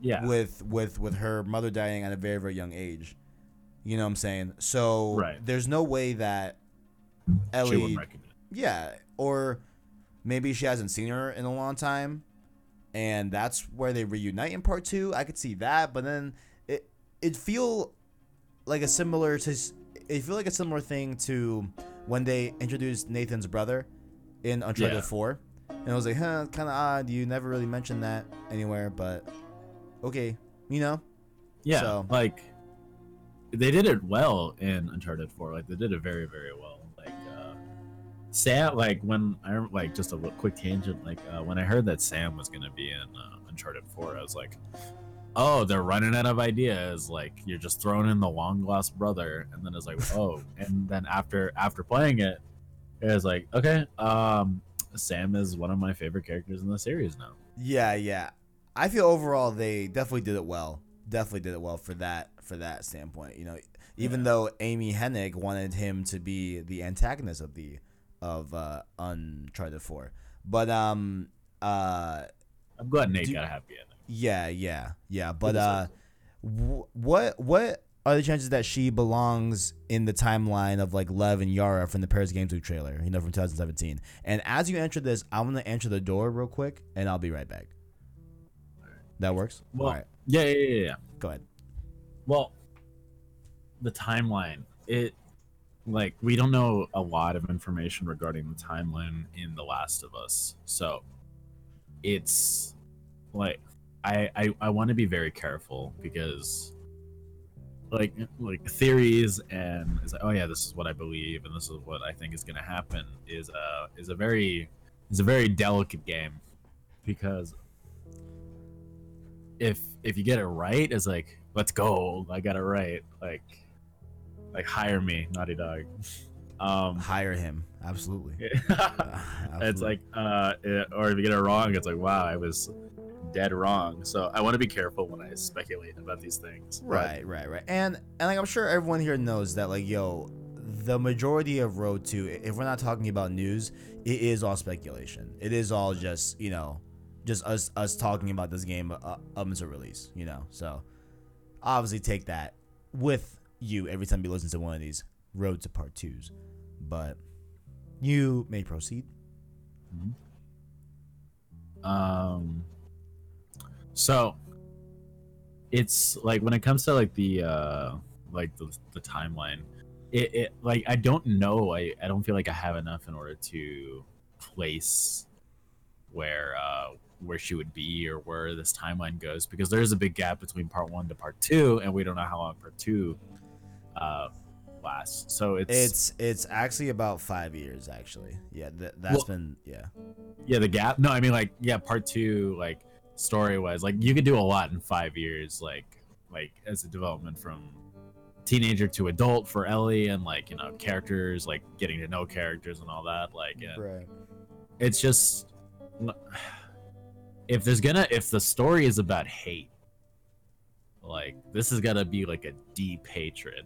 yeah. with with with her mother dying at a very very young age. You know what i'm saying? So Right. there's no way that she ellie yeah, or maybe she hasn't seen her in a long time, and that's where they reunite in part two. I could see that, but then it it feel like a similar to it feel like a similar thing to when they introduced Nathan's brother in Uncharted Yeah. Four, and I was like, huh, kind of odd. You never really mentioned that anywhere, but okay, you know, Yeah, So- like they did it well in Uncharted 4. Like they did it very, very well. Like uh Sam, like when I like just a quick tangent. Like uh, when I heard that Sam was gonna be in uh, Uncharted 4, I was like, oh, they're running out of ideas. Like you're just throwing in the long lost brother, and then it's like, oh, and then after after playing it, it was like, okay, um, Sam is one of my favorite characters in the series now. Yeah, yeah. I feel overall they definitely did it well. Definitely did it well for that for that standpoint. You know, even Yeah. though Amy Hennig wanted him to be the antagonist of the of uh, Uncharted Four, but um uh I'm glad Nate Do- got a happy ending. yeah yeah yeah. But uh, wh- what what are the chances that she belongs in the timeline of like Lev and Yara from the Paris Games Week trailer? You know, from 2017. And as you enter this, I'm gonna enter the door real quick, and I'll be right back. That works. Well, All right, yeah, yeah, yeah, yeah. go ahead. Well, the timeline. It like we don't know a lot of information regarding the timeline in The Last of Us. So it's like I I, I want to be very careful because like like theories and it's like oh yeah this is what I believe and this is what I think is going to happen is a is a very is a very delicate game because if if you get it right, it's like let's go. I got it right. Like like hire me, Naughty Dog. Um, Hire him. Absolutely. it's Uh, absolutely. like uh, it- or if you get it wrong, it's like wow, I was dead wrong. So I want to be careful when I speculate about these things. Right, right, right. And and like I'm sure everyone here knows that like yo, the majority of Road to if we're not talking about news, it is all speculation. It is all just you know, just us us talking about this game uh, up until release. You know, so obviously take that with you every time you listen to one of these Road to Part Twos. But you may proceed. Um. So, it's like when it comes to like the uh like the the timeline, it, it like I don't know. I I don't feel like I have enough in order to place where uh where she would be or where this timeline goes because there's a big gap between part one to part two, and we don't know how long part two uh lasts. So it's It's it's actually about five years actually. Yeah, th- that's Well- been yeah. yeah the gap no i mean like yeah part two like story wise like you could do a lot in five years like like as a development from teenager to adult for ellie and like you know characters like getting to know characters and all that like Right. it's just if there's gonna if the story is about hate like this is gonna be like a deep hatred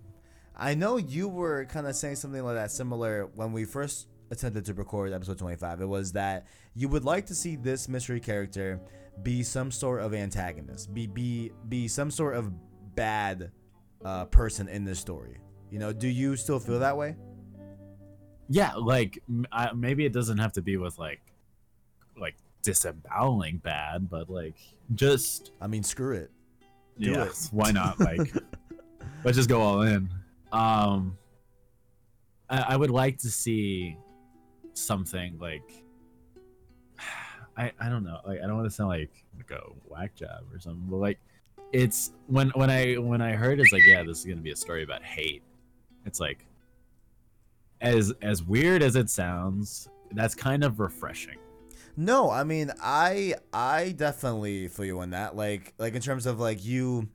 I know you were kind of saying something like that similar when we first attempted to record episode 25. It was that you would like to see this mystery character be some sort of antagonist, be be be some sort of bad uh, person in this story. You know, do you still feel that way? Yeah, like I maybe it doesn't have to be with like like disemboweling bad, but like just I mean, screw it. Do yeah, it. why not? Like let's just go all in. Um I, I would like to see something like I I don't know, like I don't want to sound like like a whack job or something, but like it's when when I when I heard it's like yeah, this is gonna be a story about hate. It's like as as weird as it sounds, that's kind of refreshing. No, I mean, I I definitely feel you on that. Like like in terms of like you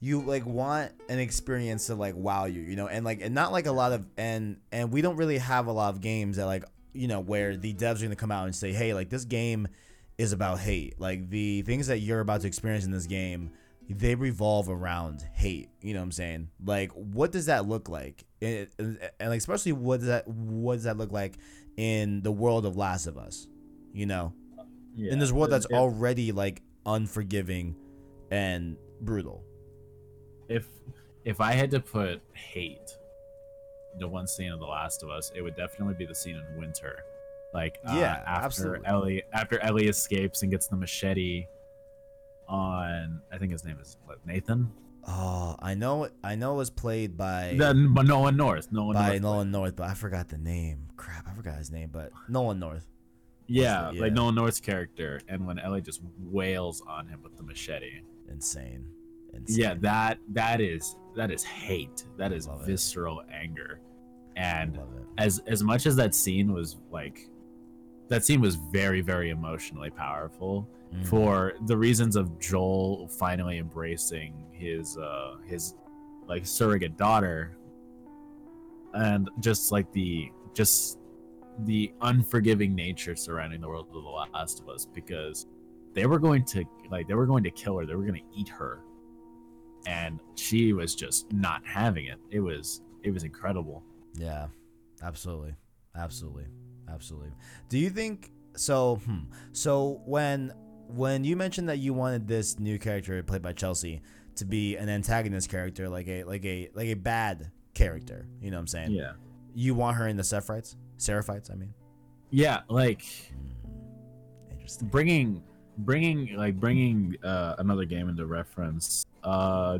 you like want an experience to like wow you, you know, and like and not like a lot of and and we don't really have a lot of games that like you know where the devs are gonna come out and say, hey, like this game is about hate. Like the things that you're about to experience in this game, they revolve around hate. You know what I'm saying? Like, what does that look like? And, and, and like, especially what does that what does that look like in the world of Last of Us? You know, Yeah, in this world that's already like unforgiving and brutal. if if I had to put hate into one scene of The Last of Us, it would definitely be the scene in Winter. Like uh, Yeah, after absolutely. Ellie after Ellie escapes and gets the machete on I think his name is what, Nathan. Oh, I know. I know it was played by The, but Nolan North. Nolan by North. Nolan North, but I forgot the name. Crap, I forgot his name. But Nolan North. Yeah, the- like yeah. Nolan North's character, and when Ellie just wails on him with the machete. Insane. Yeah, that that is that is hate. That is Love it. visceral anger. And as as much as that scene was like that scene was very very emotionally powerful Mhm. for the reasons of Joel finally embracing his uh his like surrogate daughter and just like the just the unforgiving nature surrounding the world of the last of us because they were going to like they were going to kill her they were going to eat her and she was just not having it it was it was incredible Yeah, absolutely, absolutely, absolutely. Do you think so? Hmm, so when when you mentioned that you wanted this new character played by Chelsea to be an antagonist character, like a like a like a bad character, you know what I'm saying? yeah You want her in the Sephites, Seraphites, I mean. yeah like Hmm, Interesting. bringing bringing like bringing uh, another game into reference uh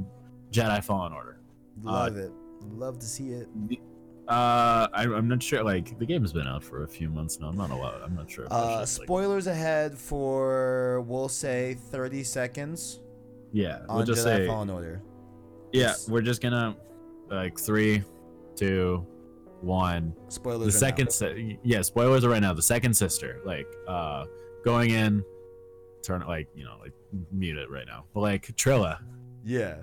jedi fallen order Love it. Love to see it. The- uh I, i'm not sure like the game has been out for a few months now i'm not a lot i'm not sure Uh, just, like- spoilers ahead for we'll say 30 seconds yeah we'll just Jedi say Fallen Order. yeah It's- we're just gonna like three two one Spoilers. the second si- yeah spoilers are right now the second sister like uh going in turn it like you know like mute it right now but like trilla Yeah.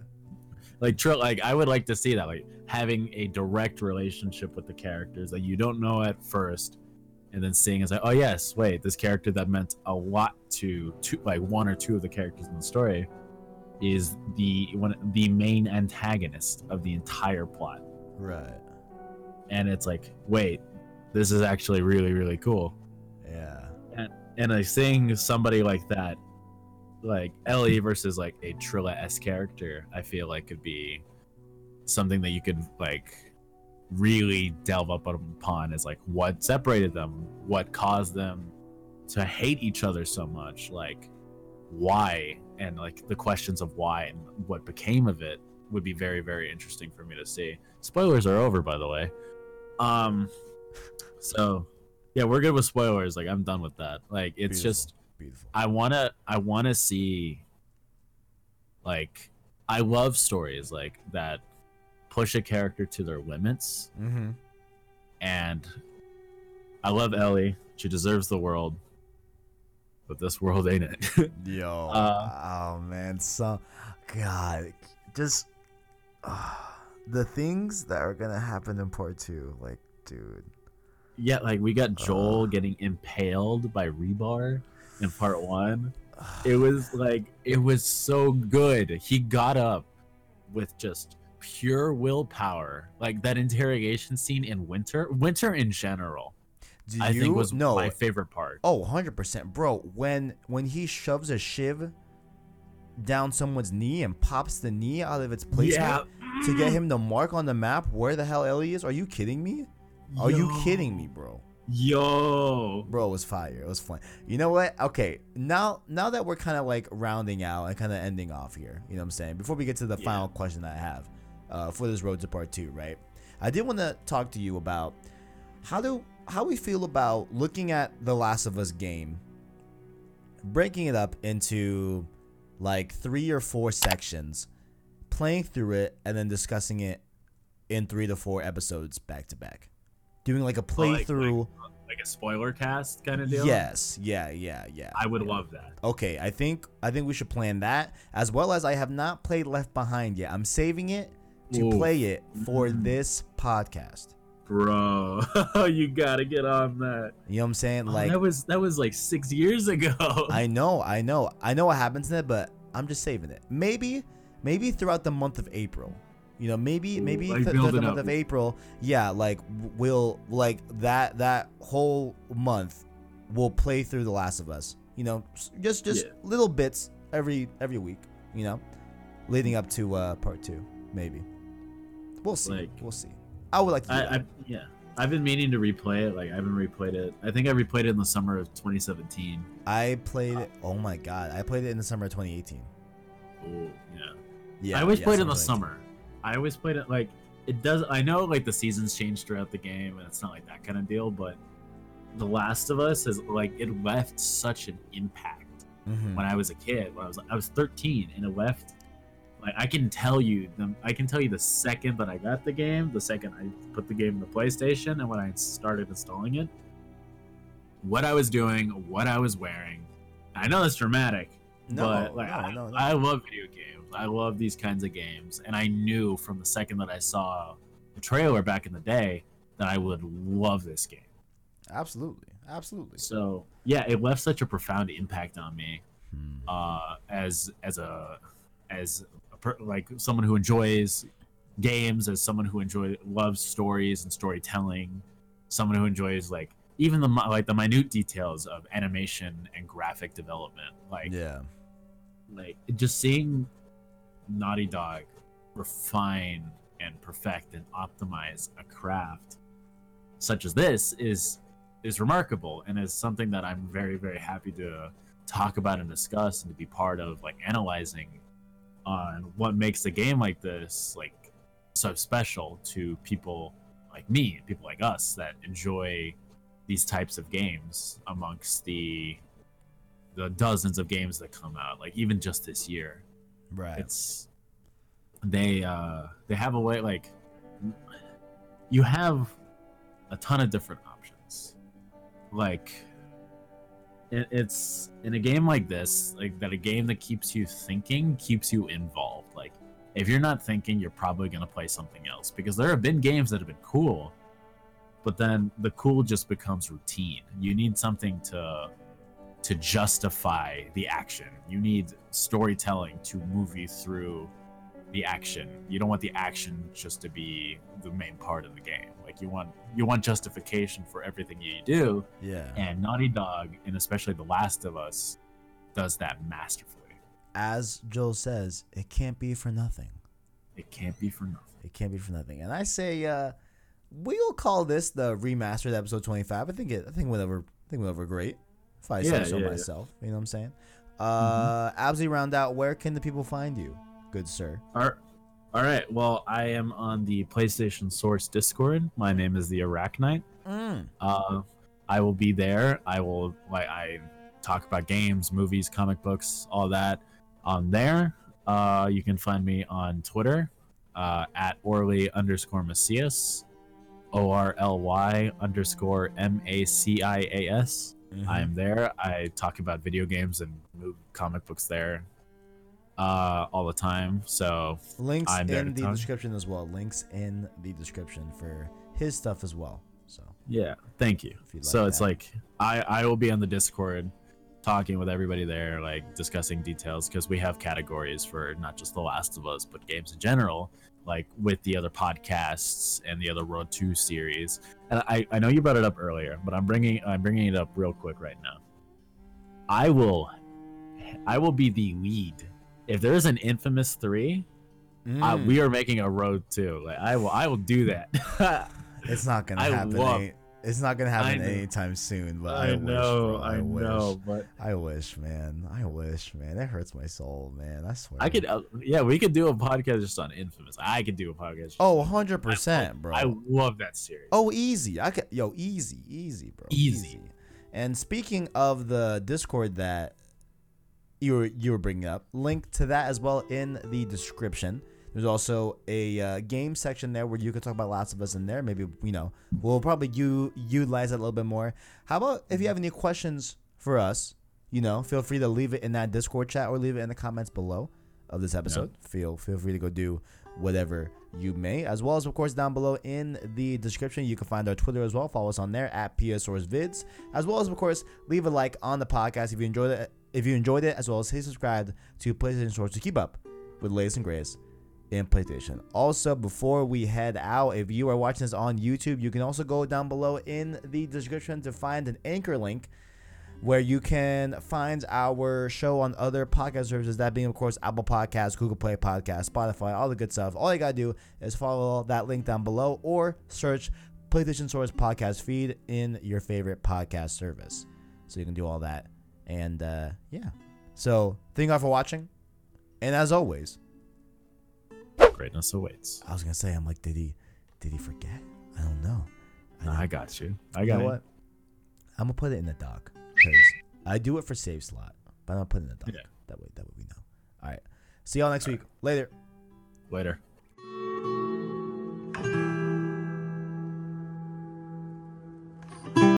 like Trill, like I would like to see that, like having a direct relationship with the characters that you don't know at first, and then seeing as like, oh yes, wait, this character that meant a lot to two, like one or two of the characters in the story, is the one the main antagonist of the entire plot, Right. and it's like, wait, this is actually really really cool. And like seeing somebody like that, like Ellie versus like a Trilla s character, I feel like could be something that you could like really delve up upon is like what separated them, what caused them to hate each other so much, like why, and like the questions of why and what became of it would be very very interesting for me to see. Spoilers are over, by the way. Um, so yeah, we're good with spoilers. Like I'm done with that. Like it's Beautiful. just Beautiful. I wanna I wanna see like I love stories like that push a character to their limits Mm-hmm. and I love Ellie. She deserves the world. But this world ain't it. Yo. Uh, oh man. So, God, just uh, the things that are gonna happen in part two. Like, dude. Yeah, like we got uh. Joel Ugh. getting impaled by rebar in part one. It was like it was so good. He got up with just pure willpower. Like that interrogation scene in Winter, Winter in general. Do I you think was no? my favorite part. Oh, 100%. Bro, when when he shoves a shiv down someone's knee and pops the knee out of its placement to get him to mark on the map where the hell Ellie is, are you kidding me? Are you kidding me, bro? Yo. Bro, it was fire. It was fun. You know what? Okay, now now that we're kind of like rounding out and kind of ending off here, you know what I'm saying? Before we get to the Yeah. final question that I have uh, for this road to part two, right? I did want to talk to you about how do how we feel about looking at the Last of Us game, breaking it up into like three or four sections, playing through it, and then discussing it in three to four episodes back to back, doing like a Oh, like- playthrough. Like a spoiler cast kind of deal. Yes, yeah, yeah, yeah. I would love that. Okay, I think I think we should plan that as well as I have not played Left Behind yet. I'm saving it to Ooh. play it for Mm. this podcast. Bro, you gotta get on that. You know what I'm saying? Oh, Like that was that was like six years ago. I know, I know, I know what happens in it, but I'm just saving it. Maybe, maybe throughout the month of April. You know, maybe, maybe like th- the month of April. Yeah, like we'll like that that whole month, we'll play through The Last of Us. You know, just just Yeah. little bits every every week. You know, leading up to uh part two, maybe. We'll see. Like- we'll see. I would like to. Do I, that. I yeah. I've been meaning to replay it. Like I haven't replayed it. I think I replayed it in the summer of 2017. I played it. Oh my god, I played it in the summer of 2018. Oh yeah. Yeah, I always yeah, played it in the summer. I always played it like it does. I know like the seasons change throughout the game, and it's not like that kind of deal. But The Last of Us is like it left such an impact 2018. Mhm. when I was a kid. When I was I was 13, and it left. Like I can tell you, the, I can tell you the second that I got the game, the second I put the game in the PlayStation, and when I started installing it, what I was doing, what I was wearing. I know that's dramatic, No, but like no, I, no, no. I love video games. I love these kinds of games, and I knew from the second that I saw the trailer back in the day that I would love this game. Absolutely, absolutely. So yeah, it left such a profound impact on me Hmm. uh, as as a as a per, like someone who enjoys games, as someone who enjoys loves stories and storytelling, someone who enjoys like even the like the minute details of animation and graphic development, like yeah, like just seeing Naughty Dog refine and perfect and optimize a craft such as this is is remarkable and is something that I'm very very happy to talk about and discuss and to be part of like analyzing on what makes a game like this like so special to people like me and people like us that enjoy these types of games amongst the the dozens of games that come out like even just this year right. it's they uh they have a way like you have a ton of different options. Like it, it's in a game like this like that a game that keeps you thinking keeps you involved. Like if you're not thinking you're probably going to play something else because there have been games that have been cool but then the cool just becomes routine. You need something to to justify the action. You need storytelling to move you through the action. You don't want the action just to be the main part of the game. Like you want you want justification for everything you do, yeah. and Naughty Dog and especially The Last of Us does that masterfully. As Joel says, it can't be for nothing. It can't be for nothing. It can't be for nothing. And I say, uh, we'll call this the remastered episode 25. I think it. I think went over. I think went over great. If I say Yeah, so yeah, yeah. myself, you know what I'm saying. Uh, Absy round out. Where can the people find you, good sir? All right. All right. Well, I am on the PlayStation Source Discord. My name is the Arachnite. Mm. Uh, I will be there. I will like I talk about games, movies, comic books, all that on there. Uh, you can find me on Twitter uh, at Orly underscore Macias, O R L Y underscore M A C I A S. Mhm. I'm there. I talk about video games and comic books there uh, all the time. So links I'm there in the talk. description as well. Links in the description for his stuff as well. So Yeah, thank you. You'd so like it's like I I will be on the Discord talking with everybody there, like discussing details because we have categories for not just The Last of Us but games in general. like with the other podcasts and the other Road to series. And I, I know you brought it up earlier, but I'm bringing I'm bringing it up real quick right now. I will, I will be the lead if there's an Infamous Three. Mm. we are making a Road to. Like I will I will do that. It's not gonna I happen. love- it's not gonna happen anytime soon. But I, I wish, know, bro. I, wish. know, but I wish, man. I wish, man. It hurts my soul, man. I swear. I could, uh, yeah, we could do a podcast just on Infamous. I could do a podcast. Oh, 100 percent, bro. I love that series. Oh, easy. I could. Yo, easy, easy, bro. Easy. And speaking of the Discord that you were you were bringing up, link to that as well in the description. There's also a uh, game section there where you can talk about Last of Us in there. Maybe you know we'll probably u- utilize that a little bit more. How about if you have any questions for us? You know, feel free to leave it in that Discord chat or leave it in the comments below of this episode. Feel feel free to go do whatever you may, as well as of course down below in the description you can find our Twitter as well. Follow us on there at PSourceVids, as well as of course leave a like on the podcast if you enjoyed it. If you enjoyed it, as well as hit subscribe to PlayStation Source to keep up with the latest and greatest in PlayStation. Also, before we head out, if you are watching this on YouTube, you can also go down below in the description to find an anchor link where you can find our show on other podcast services, that being, of course, Apple Podcasts, Google Play Podcasts, Spotify, all the good stuff. All you got to do is follow that link down below or search PlayStation Source podcast feed in your favorite podcast service. So you can do all that. And uh, yeah. So thank you all for watching. And as always, Greatness awaits. I was gonna say, I'm like, did he, did he forget? I don't know. I, know. I got you. I you got know it. what? I'm gonna put it in the doc because I do it for save slot, but I'm gonna put it in the doc. Yeah. That way, that way we know. All right. See y'all next week. Later. Later.